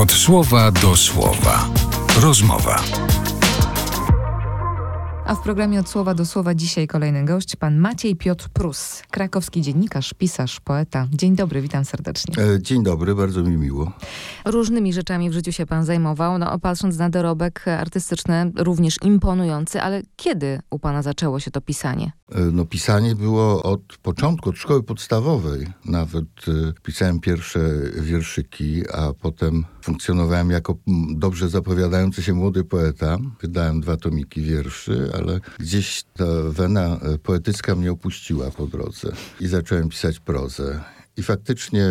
Od słowa do słowa. Rozmowa. A w programie od słowa do słowa dzisiaj kolejny gość, pan Maciej Piotr Prus, krakowski dziennikarz, pisarz, poeta. Dzień dobry, witam serdecznie. E, dzień dobry, bardzo mi miło. Różnymi rzeczami w życiu się pan zajmował, no patrząc na dorobek artystyczny, również imponujący, ale kiedy u pana zaczęło się to pisanie? E, no pisanie było od początku, od szkoły podstawowej. Nawet e, pisałem pierwsze wierszyki, a potem funkcjonowałem jako dobrze zapowiadający się młody poeta. Wydałem dwa tomiki wierszy, ale gdzieś ta wena e, poetycka mnie opuściła po drodze i zacząłem pisać prozę. I faktycznie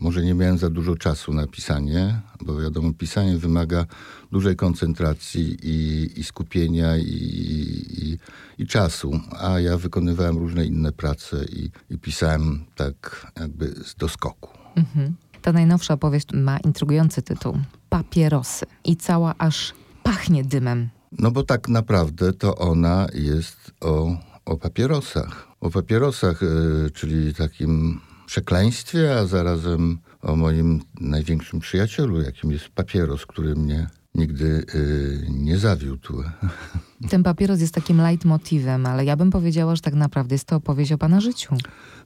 może nie miałem za dużo czasu na pisanie, bo wiadomo, pisanie wymaga dużej koncentracji i, i skupienia i, i, i, czasu. A ja wykonywałem różne inne prace i, i pisałem tak jakby z doskoku. Mhm. Ta najnowsza powieść ma intrygujący tytuł Papierosy i cała aż pachnie dymem. No bo tak naprawdę to ona jest o, o papierosach. O papierosach, yy, czyli takim przekleństwie, a zarazem o moim największym przyjacielu, jakim jest papieros, który mnie nigdy yy, nie zawiódł. Ten papieros jest takim leitmotivem, ale ja bym powiedziała, że tak naprawdę jest to opowieść o pana życiu.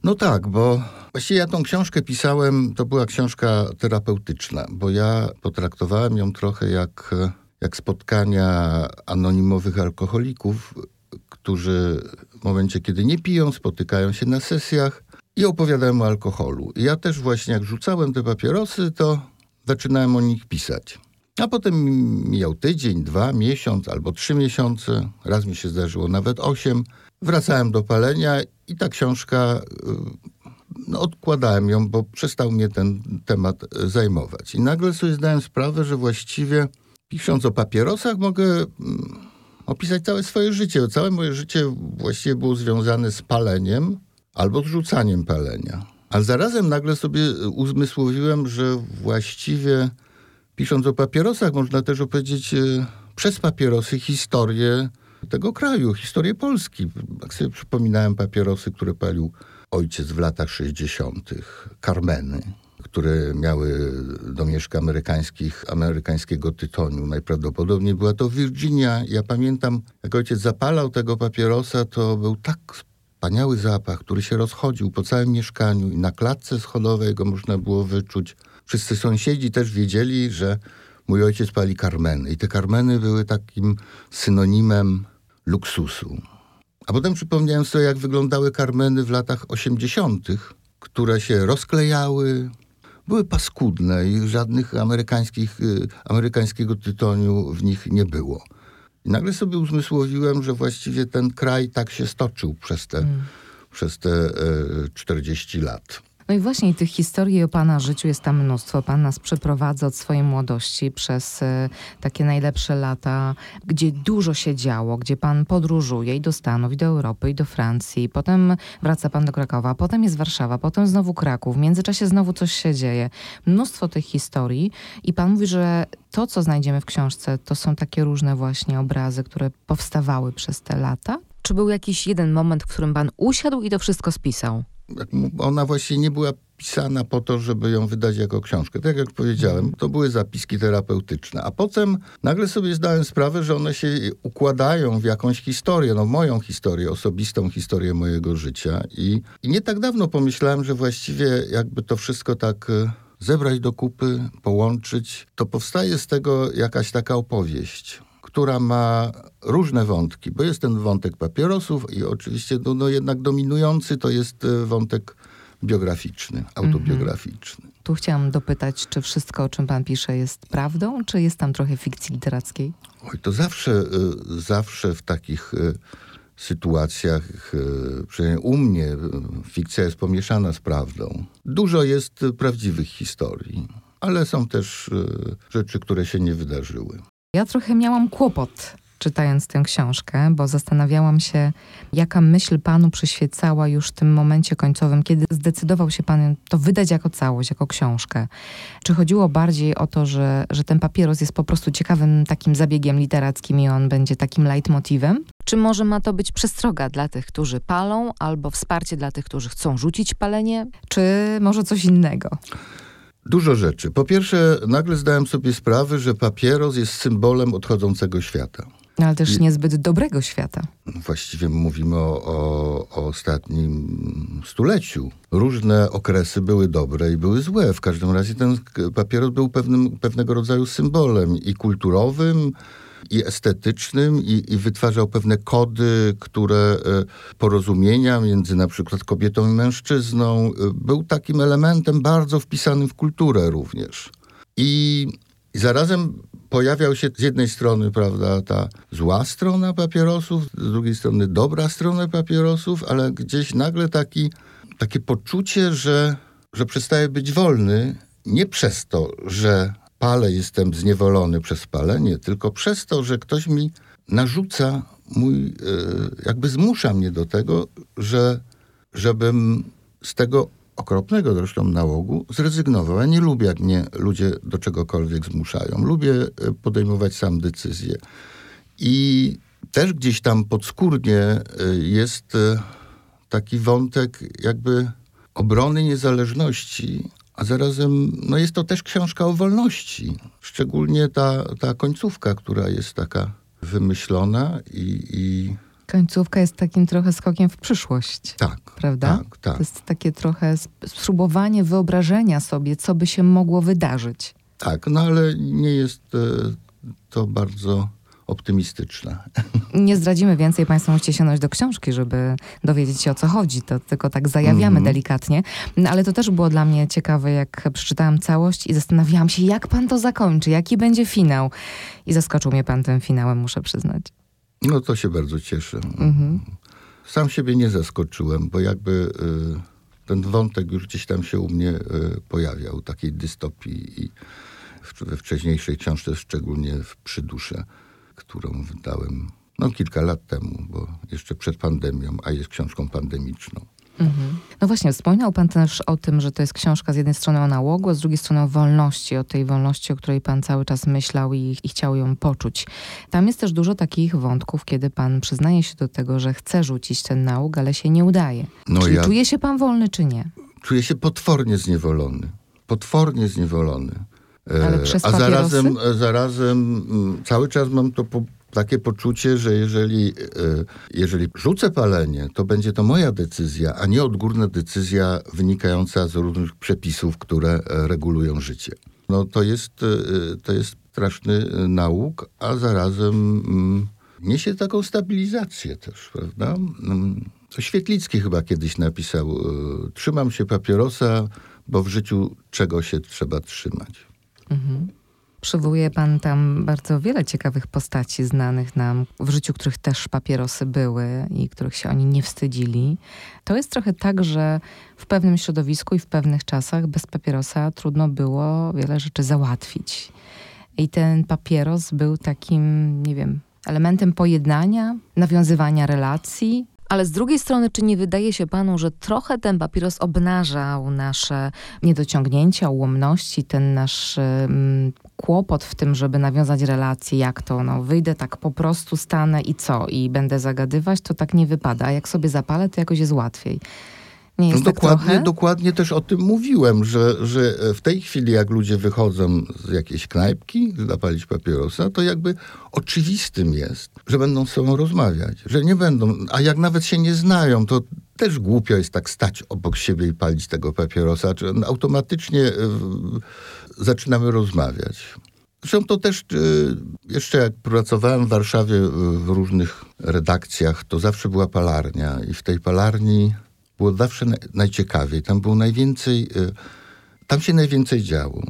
No tak, bo właściwie ja tą książkę pisałem, to była książka terapeutyczna, bo ja potraktowałem ją trochę jak, jak spotkania anonimowych alkoholików, którzy w momencie, kiedy nie piją, spotykają się na sesjach i opowiadałem o alkoholu. I ja też właśnie jak rzucałem te papierosy, to zaczynałem o nich pisać. A potem mijał tydzień, dwa, miesiąc albo trzy miesiące. Raz mi się zdarzyło nawet osiem. Wracałem do palenia i ta książka, no, odkładałem ją, bo przestał mnie ten temat zajmować. I nagle sobie zdałem sprawę, że właściwie pisząc o papierosach mogę mm, opisać całe swoje życie. Całe moje życie właściwie było związane z paleniem albo z rzucaniem palenia. Ale zarazem nagle sobie uzmysłowiłem, że właściwie pisząc o papierosach można też opowiedzieć e, przez papierosy historię tego kraju, historię Polski. Jak sobie przypominałem papierosy, które palił ojciec w latach 60., Carmeny, które miały domieszka amerykańskich, amerykańskiego tytoniu. Najprawdopodobniej była to Virginia. Ja pamiętam, jak ojciec zapalał tego papierosa, to był tak wspaniały zapach, który się rozchodził po całym mieszkaniu i na klatce schodowej go można było wyczuć. Wszyscy sąsiedzi też wiedzieli, że mój ojciec pali karmeny. I te karmeny były takim synonimem luksusu. A potem przypomniałem sobie, jak wyglądały karmeny w latach 80., które się rozklejały, były paskudne i żadnych amerykańskich, y, amerykańskiego tytoniu w nich nie było. I nagle sobie uzmysłowiłem, że właściwie ten kraj tak się stoczył przez te, mm. przez te 40 y, lat. No i właśnie tych historii o Pana życiu jest tam mnóstwo. Pan nas przeprowadza od swojej młodości przez y, takie najlepsze lata, gdzie dużo się działo, gdzie Pan podróżuje i do Stanów, i do Europy, i do Francji. Potem wraca Pan do Krakowa, potem jest Warszawa, potem znowu Kraków. W międzyczasie znowu coś się dzieje. Mnóstwo tych historii i Pan mówi, że to, co znajdziemy w książce, to są takie różne właśnie obrazy, które powstawały przez te lata. Czy był jakiś jeden moment, w którym Pan usiadł i to wszystko spisał? Ona właśnie nie była pisana po to, żeby ją wydać jako książkę. Tak jak powiedziałem, to były zapiski terapeutyczne. A potem nagle sobie zdałem sprawę, że one się układają w jakąś historię, no moją historię, osobistą historię mojego życia. I, i nie tak dawno pomyślałem, że właściwie jakby to wszystko tak e, zebrać do kupy, połączyć, to powstaje z tego jakaś taka opowieść która ma różne wątki, bo jest ten wątek papierosów i oczywiście no, no jednak dominujący to jest e, wątek biograficzny, autobiograficzny. Mhm. Tu chciałam dopytać, czy wszystko, o czym pan pisze, jest prawdą, czy jest tam trochę fikcji literackiej? Oj, to zawsze, e, zawsze w takich e, sytuacjach, przynajmniej u mnie, fikcja jest pomieszana z prawdą. Dużo jest prawdziwych historii, ale są też rzeczy, które się nie wydarzyły. Ja trochę miałam kłopot czytając tę książkę, bo zastanawiałam się, jaka myśl panu przyświecała już w tym momencie końcowym, kiedy zdecydował się pan to wydać jako całość, jako książkę. Czy chodziło bardziej o to, że, że ten papieros jest po prostu ciekawym takim zabiegiem literackim i on będzie takim leitmotivem? Czy może ma to być przestroga dla tych, którzy palą, albo wsparcie dla tych, którzy chcą rzucić palenie? Czy może coś innego? Dużo rzeczy. Po pierwsze, nagle zdałem sobie sprawę, że papieros jest symbolem odchodzącego świata. No, ale też niezbyt dobrego świata. Właściwie mówimy o, o, o ostatnim stuleciu. Różne okresy były dobre i były złe. W każdym razie ten papieros był pewnym, pewnego rodzaju symbolem i kulturowym, i estetycznym, i, i, wytwarzał pewne kody, które e, porozumienia między na przykład kobietą i mężczyzną e, był takim elementem bardzo wpisanym w kulturę również. I zarazem pojawiał się z jednej strony, prawda, ta zła strona papierosów, z drugiej strony dobra strona papierosów, ale gdzieś nagle taki, takie poczucie, że, że przestaje być wolny, nie przez to, że palę, jestem zniewolony przez palenie, tylko przez to, że ktoś mi narzuca mój, e, jakby zmusza mnie do tego, że żebym z tego okropnego zresztą nałogu zrezygnował. Ja nie lubię, jak mnie ludzie do czegokolwiek zmuszają. Lubię e, podejmować sam decyzje. I też gdzieś tam podskórnie e, jest taki wątek jakby obrony niezależności, a zarazem no jest to też książka o wolności. Szczególnie ta, ta końcówka, która jest taka wymyślona i, i... Końcówka jest takim trochę skokiem w przyszłość. Tak. Prawda? Tak, tak. To jest takie trochę spróbowanie wyobrażenia sobie, co by się mogło wydarzyć. Tak, no ale nie jest e, to bardzo optymistyczna. Nie zdradzimy więcej, Państwo musicie sięgnąć do książki, żeby dowiedzieć się o co chodzi. To tylko tak zajawiamy mm. delikatnie. No, ale to też było dla mnie ciekawe, jak przeczytałam całość i zastanawiałam się, jak Pan to zakończy, jaki będzie finał. I zaskoczył mnie Pan tym finałem, muszę przyznać. No to się bardzo cieszę. Mm-hmm. Sam siebie nie zaskoczyłem, bo jakby y, ten wątek już gdzieś tam się u mnie y, pojawiał, takiej dystopii i we wcześniejszej książce, szczególnie w Przydusze którą wydałem no, kilka lat temu, bo jeszcze przed pandemią, a jest książką pandemiczną. Mhm. No właśnie, wspomniał Pan też o tym, że to jest książka z jednej strony o nałogu, a z drugiej strony o wolności, o tej wolności, o której Pan cały czas myślał i, i chciał ją poczuć. Tam jest też dużo takich wątków, kiedy Pan przyznaje się do tego, że chce rzucić ten nałóg, ale się nie udaje. No Czyli ja... czuje się Pan wolny, czy nie? Czuję się potwornie zniewolony. Potwornie zniewolony. E, A zarazem, e, zarazem mm, cały czas mam to po, takie poczucie, że jeżeli, e, jeżeli rzucę palenie, to będzie to moja decyzja, a nie odgórna decyzja wynikająca z różnych przepisów, które regulują życie. No to jest, to jest straszny nauk, a zarazem mm, niesie taką stabilizację też, prawda? Mm, Świetlicki chyba kiedyś napisał, trzymam się papierosa, bo w życiu czego się trzeba trzymać. Mhm. Przywołuje pan tam bardzo wiele ciekawych postaci znanych nam w życiu, których też papierosy były i których się oni nie wstydzili. To jest trochę tak, że w pewnym środowisku i w pewnych czasach bez papierosa trudno było wiele rzeczy załatwić. I ten papieros był takim, nie wiem, elementem pojednania, nawiązywania relacji, ale z drugiej strony, czy nie wydaje się panu, że trochę ten papieros obnażał nasze niedociągnięcia, ułomności, ten nasz kłopot w tym, żeby nawiązać relacje, jak to, no wyjdę tak po prostu, stanę i co, i będę zagadywać, to tak nie wypada, jak sobie zapalę, to jakoś jest łatwiej. Nie jest no dokładnie, dokładnie też o tym mówiłem, że, że w tej chwili, jak ludzie wychodzą z jakiejś knajpki, zapalić papierosa, to jakby oczywistym jest, że będą z sobą rozmawiać, że nie będą, a jak nawet się nie znają, to też głupio jest tak stać obok siebie i palić tego papierosa, czy automatycznie y, zaczynamy rozmawiać. Zresztą to też y, jeszcze jak pracowałem w Warszawie w różnych redakcjach, to zawsze była palarnia i w tej palarni było zawsze najciekawiej. Tam było najwięcej, y, tam się najwięcej działo.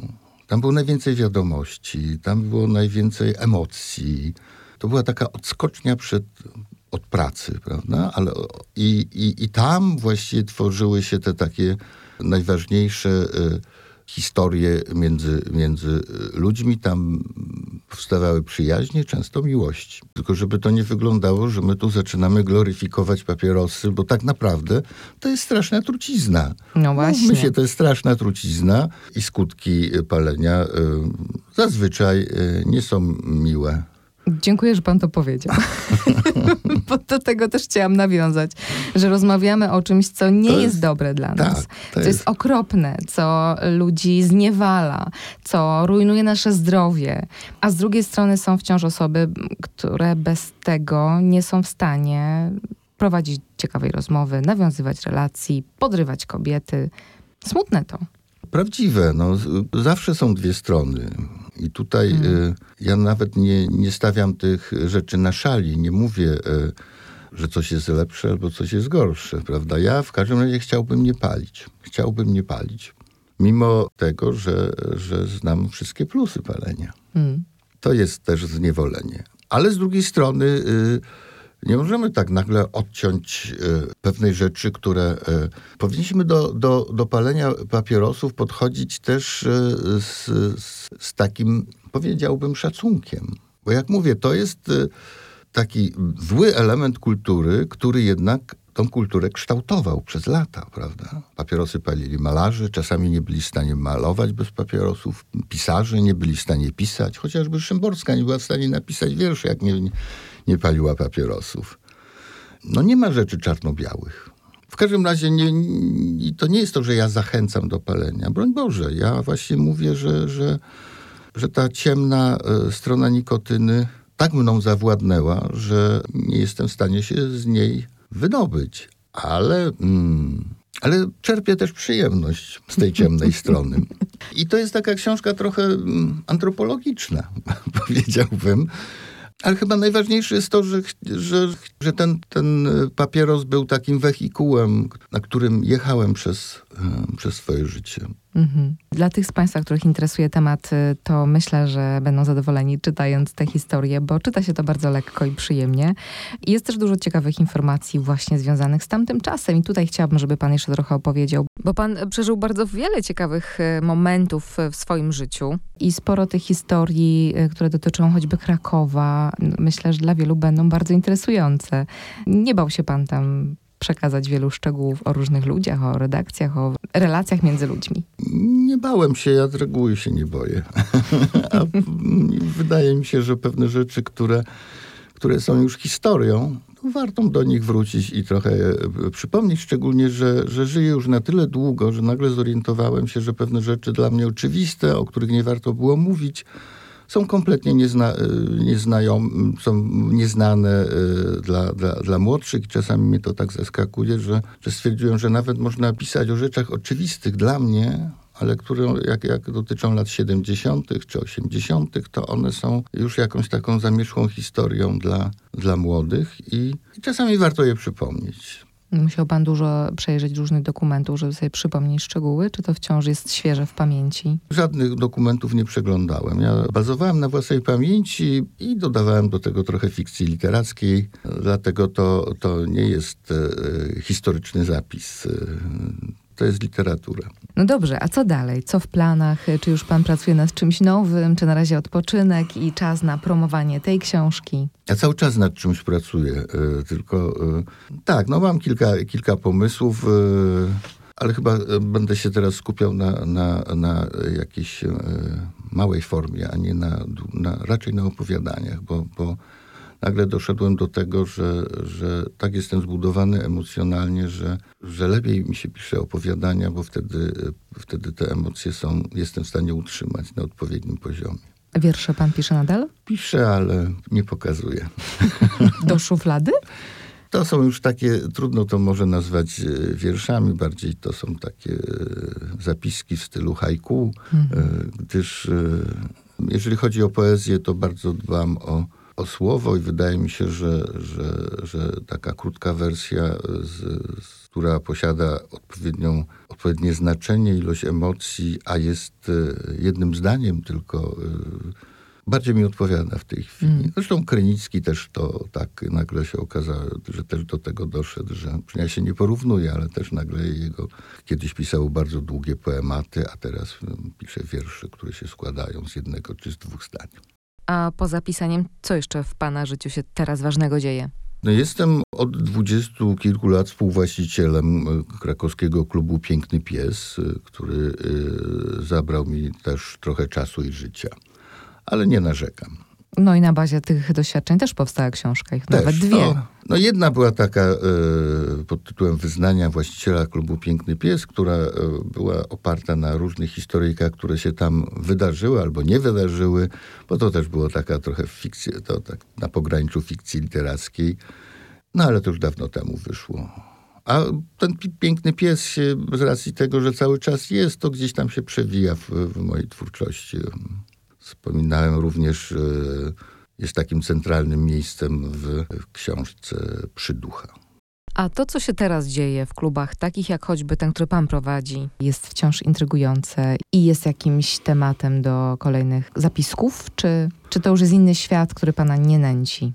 Tam było najwięcej wiadomości, tam było najwięcej emocji. To była taka odskocznia przed, od pracy, prawda? Ale, i, i, I tam właściwie tworzyły się te takie najważniejsze y, historie między, między ludźmi. Tam powstawały przyjaźnie, często miłości. Tylko żeby to nie wyglądało, że my tu zaczynamy gloryfikować papierosy, bo tak naprawdę to jest straszna trucizna. No właśnie. Mówmy się, to jest straszna trucizna i skutki palenia y, zazwyczaj y, nie są miłe. Dziękuję, że pan to powiedział. Bo do tego też chciałam nawiązać, że rozmawiamy o czymś, co nie jest, jest, dobre dla nas. Tak, to co jest... jest okropne, co ludzi zniewala, co rujnuje nasze zdrowie. A z drugiej strony są wciąż osoby, które bez tego nie są w stanie prowadzić ciekawej rozmowy, nawiązywać relacji, podrywać kobiety. Smutne to. Prawdziwe. No, zawsze są dwie strony. I tutaj hmm. y, ja nawet nie, nie stawiam tych rzeczy na szali. Nie mówię, y, że coś jest lepsze albo coś jest gorsze, prawda? Ja w każdym razie chciałbym nie palić. Chciałbym nie palić. Mimo tego, że, że znam wszystkie plusy palenia. Hmm. To jest też zniewolenie. Ale z drugiej strony... Nie możemy tak nagle odciąć y, pewnej rzeczy, które y, powinniśmy do, do, do palenia papierosów podchodzić też y, z, z, z, takim, powiedziałbym, szacunkiem. Bo jak mówię, to jest taki zły element kultury, który jednak tą kulturę kształtował przez lata, prawda? Papierosy palili malarze, czasami nie byli w stanie malować bez papierosów, pisarze nie byli w stanie pisać, chociażby Szymborska nie była w stanie napisać wierszy, jak nie, nie paliła papierosów. No nie ma rzeczy czarno-białych. W każdym razie nie, nie, to nie jest to, że ja zachęcam do palenia. Broń Boże, ja właśnie mówię, że, że, że ta ciemna e, strona nikotyny tak mną zawładnęła, że nie jestem w stanie się z niej wydobyć. Ale, mm, ale czerpię też przyjemność z tej ciemnej strony. I to jest taka książka trochę mm, antropologiczna, powiedziałbym ale chyba najważniejsze jest to, że, że, że ten, ten papieros był takim wehikułem, na którym jechałem przez, e, przez swoje życie. Mhm. Dla tych z Państwa, których interesuje temat, y, to myślę, że będą zadowoleni czytając tę historię, bo czyta się to bardzo lekko i przyjemnie. Jest też dużo ciekawych informacji właśnie związanych z tamtym czasem. I tutaj chciałabym, żeby Pan jeszcze trochę opowiedział, bo Pan przeżył bardzo wiele ciekawych y, momentów w swoim życiu i sporo tych historii, y, które dotyczą choćby Krakowa, myślę, że dla wielu będą bardzo interesujące. Nie bał się Pan tam przekazać wielu szczegółów o różnych ludziach, o redakcjach, o relacjach między ludźmi? Nie bałem się, ja z reguły się nie boję. Wydaje mi się, że pewne rzeczy, które, które są już historią, warto do nich wrócić i trochę przypomnieć, szczególnie, że, że żyję już na tyle długo, że nagle zorientowałem się, że pewne rzeczy dla mnie oczywiste, o których nie warto było mówić, są kompletnie niezna, y, nieznajom, są nieznane y, dla, dla, dla młodszych. Czasami mnie to tak zaskakuje, że, że stwierdziłem, że nawet można pisać o rzeczach oczywistych dla mnie, ale które jak, jak dotyczą lat 70. czy 80., to one są już jakąś taką zamierzchłą historią dla, dla młodych i, i czasami warto je przypomnieć. Musiał pan dużo przejrzeć różnych dokumentów, żeby sobie przypomnieć szczegóły, czy to wciąż jest świeże w pamięci? Żadnych dokumentów nie przeglądałem. Ja bazowałem na własnej pamięci i dodawałem do tego trochę fikcji literackiej, dlatego to, to nie jest e, historyczny zapis. E, to jest literatura. No dobrze, a co dalej? Co w planach? Czy już pan pracuje nad czymś nowym? Czy na razie odpoczynek i czas na promowanie tej książki? Ja cały czas nad czymś pracuję, e, tylko tak, no mam kilka, kilka pomysłów ale chyba będę się teraz skupiał na, na, na jakiejś małej formie, a nie na, na raczej na opowiadaniach, bo, bo nagle doszedłem do tego, że, że tak jestem zbudowany emocjonalnie, że, że lepiej mi się pisze opowiadania, bo wtedy, wtedy te emocje są, jestem w stanie utrzymać na odpowiednim poziomie. Wiersze pan pisze nadal? Piszę, ale nie pokazuję. Do szuflady? To są już takie, trudno to może nazwać e, wierszami, bardziej to są takie e, zapiski w stylu haiku, mhm. E, gdyż jeżeli chodzi o poezję, to bardzo dbam o o słowo i wydaje mi się, że, że, że taka krótka wersja, z, z, która posiada odpowiednią, odpowiednie znaczenie, ilość emocji, a jest e, jednym zdaniem tylko, e, bardziej mi odpowiada w tej chwili. Mm. Zresztą Krynicki też to tak nagle się okazało, że też do tego doszedł, że ja się nie porównuję, ale też nagle jego kiedyś pisał bardzo długie poematy, a teraz pisze wiersze, które się składają z jednego czy z dwóch zdań. A poza pisaniem, co jeszcze w Pana życiu się teraz ważnego dzieje? No jestem od dwudziestu kilku lat współwłaścicielem e, krakowskiego klubu Piękny Pies, e, który e, zabrał mi też trochę czasu i życia. Ale nie narzekam. No i na bazie tych doświadczeń też powstała książka, ich Też, nawet dwie. No, no jedna była taka e, pod tytułem Wyznania właściciela klubu Piękny Pies, która e, była oparta na różnych historyjkach, które się tam wydarzyły albo nie wydarzyły, bo to też było taka trochę fikcja, to tak na pograniczu fikcji literackiej. No ale to już dawno temu wyszło. A ten pi- piękny pies się, z racji tego, że cały czas jest, to gdzieś tam się przewija w, w mojej twórczości. Wspominałem również, e, jest takim centralnym miejscem w, książce Przyducha. A to, co się teraz dzieje w klubach, takich jak choćby ten, który pan prowadzi, jest wciąż intrygujące i jest jakimś tematem do kolejnych zapisków, czy, czy to już jest inny świat, który pana nie nęci?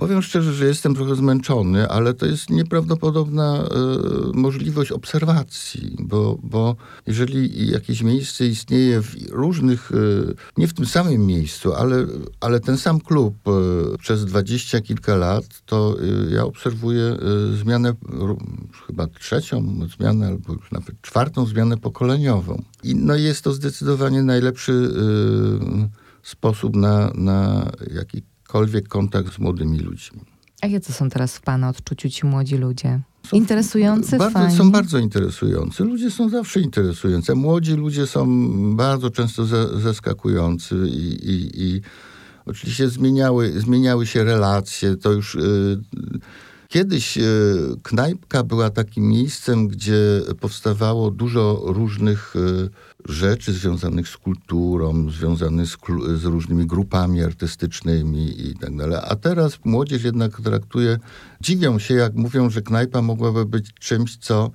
Powiem szczerze, że jestem trochę zmęczony, ale to jest nieprawdopodobna e, możliwość obserwacji, bo, bo jeżeli jakieś miejsce istnieje w różnych, e, nie w tym samym miejscu, ale, ale ten sam klub e, przez dwadzieścia kilka lat, to ja obserwuję zmianę, chyba trzecią zmianę, albo już nawet czwartą zmianę pokoleniową. I no jest to zdecydowanie najlepszy sposób na, na jakikolwiek kontakt z młodymi ludźmi. A jacy są teraz w pana odczuciu ci młodzi ludzie? Są- Interesujący, bardzo, fajni? Są bardzo interesujący. Ludzie są zawsze interesujący. Młodzi ludzie są bardzo często zaskakujący i, i, i oczywiście zmieniały, zmieniały się relacje. To już y, kiedyś y, knajpka była takim miejscem, gdzie powstawało dużo różnych y, rzeczy związanych z kulturą, związanych z, z różnymi grupami artystycznymi i tak dalej. A teraz młodzież jednak traktuje, dziwią się, jak mówią, że knajpa mogłaby być czymś, co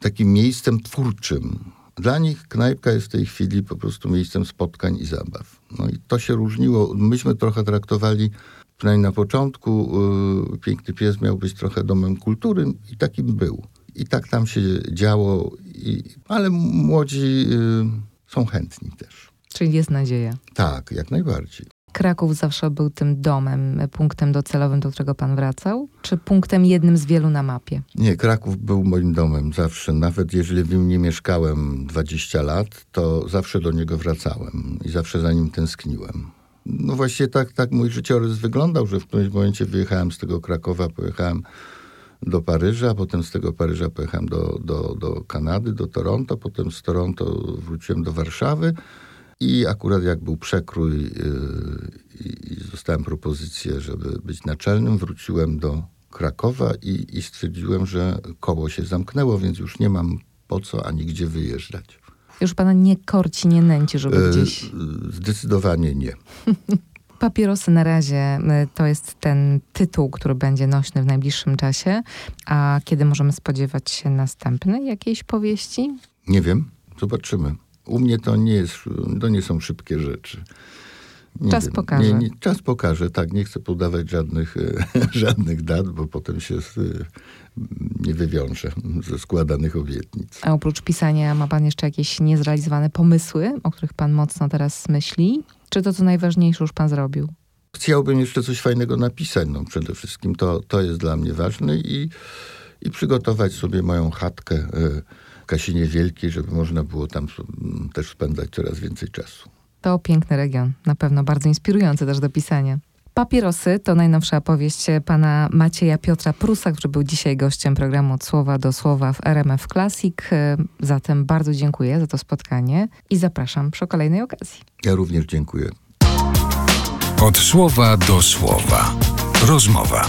takim miejscem twórczym. Dla nich knajpka jest w tej chwili po prostu miejscem spotkań i zabaw. No i to się różniło. Myśmy trochę traktowali, przynajmniej na początku, yy, Piękny Pies miał być trochę domem kultury i takim był. I tak tam się działo, i, ale młodzi yy, są chętni też. Czyli jest nadzieja. Tak, jak najbardziej. Kraków zawsze był tym domem, punktem docelowym, do którego pan wracał? Czy punktem jednym z wielu na mapie? Nie, Kraków był moim domem zawsze. Nawet jeżeli w nim nie mieszkałem 20 lat, to zawsze do niego wracałem i zawsze za nim tęskniłem. No właściwie tak, tak mój życiorys wyglądał, że w którymś momencie wyjechałem z tego Krakowa, pojechałem do Paryża, potem z tego Paryża pojechałem do, do, do Kanady, do Toronto, potem z Toronto wróciłem do Warszawy i akurat jak był przekrój yy, i, dostałem propozycję, żeby być naczelnym, wróciłem do Krakowa i, i stwierdziłem, że koło się zamknęło, więc już nie mam po co ani gdzie wyjeżdżać. Już pana nie korci, nie nęci, żeby E, gdzieś... Zdecydowanie nie. Papierosy na razie to jest ten tytuł, który będzie nośny w najbliższym czasie. A kiedy możemy spodziewać się następnej jakiejś powieści? Nie wiem, zobaczymy. U mnie to nie, jest, to nie są szybkie rzeczy. Nie Czas wiem. pokaże. Nie, nie, czas pokaże, tak. Nie chcę podawać żadnych, e, żadnych dat, bo potem się e, nie wywiążę ze składanych obietnic. A oprócz pisania ma pan jeszcze jakieś niezrealizowane pomysły, o których pan mocno teraz myśli? Czy to, co najważniejsze, już pan zrobił? Chciałbym jeszcze coś fajnego napisać. No, przede wszystkim to, to jest dla mnie ważne i, i przygotować sobie moją chatkę w Kasinie Wielkiej, żeby można było tam też spędzać coraz więcej czasu. To piękny region, na pewno bardzo inspirujący też do pisania. Papierosy to najnowsza powieść pana Macieja Piotra Prusa, który był dzisiaj gościem programu Od Słowa do Słowa w RMF Classic. Zatem bardzo dziękuję za to spotkanie i zapraszam przy kolejnej okazji. Ja również dziękuję. Od słowa do słowa. Rozmowa.